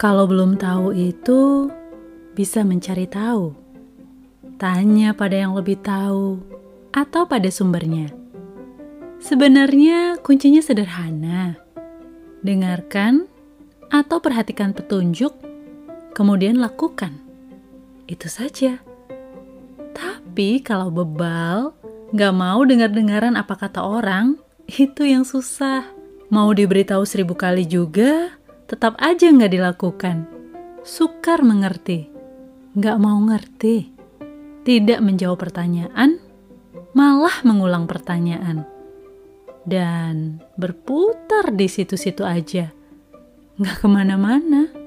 Kalau belum tahu itu, bisa mencari tahu. Tanya pada yang lebih tahu atau pada sumbernya. Sebenarnya kuncinya sederhana. Dengarkan atau perhatikan petunjuk, kemudian lakukan. Itu saja. Tapi kalau bebal, gak mau dengar-dengaran apa kata orang, itu yang susah. Mau diberitahu seribu kali juga, tetap aja nggak dilakukan. Sukar mengerti, nggak mau ngerti, tidak menjawab pertanyaan, malah mengulang pertanyaan, dan berputar di situ-situ aja, nggak ke mana-mana.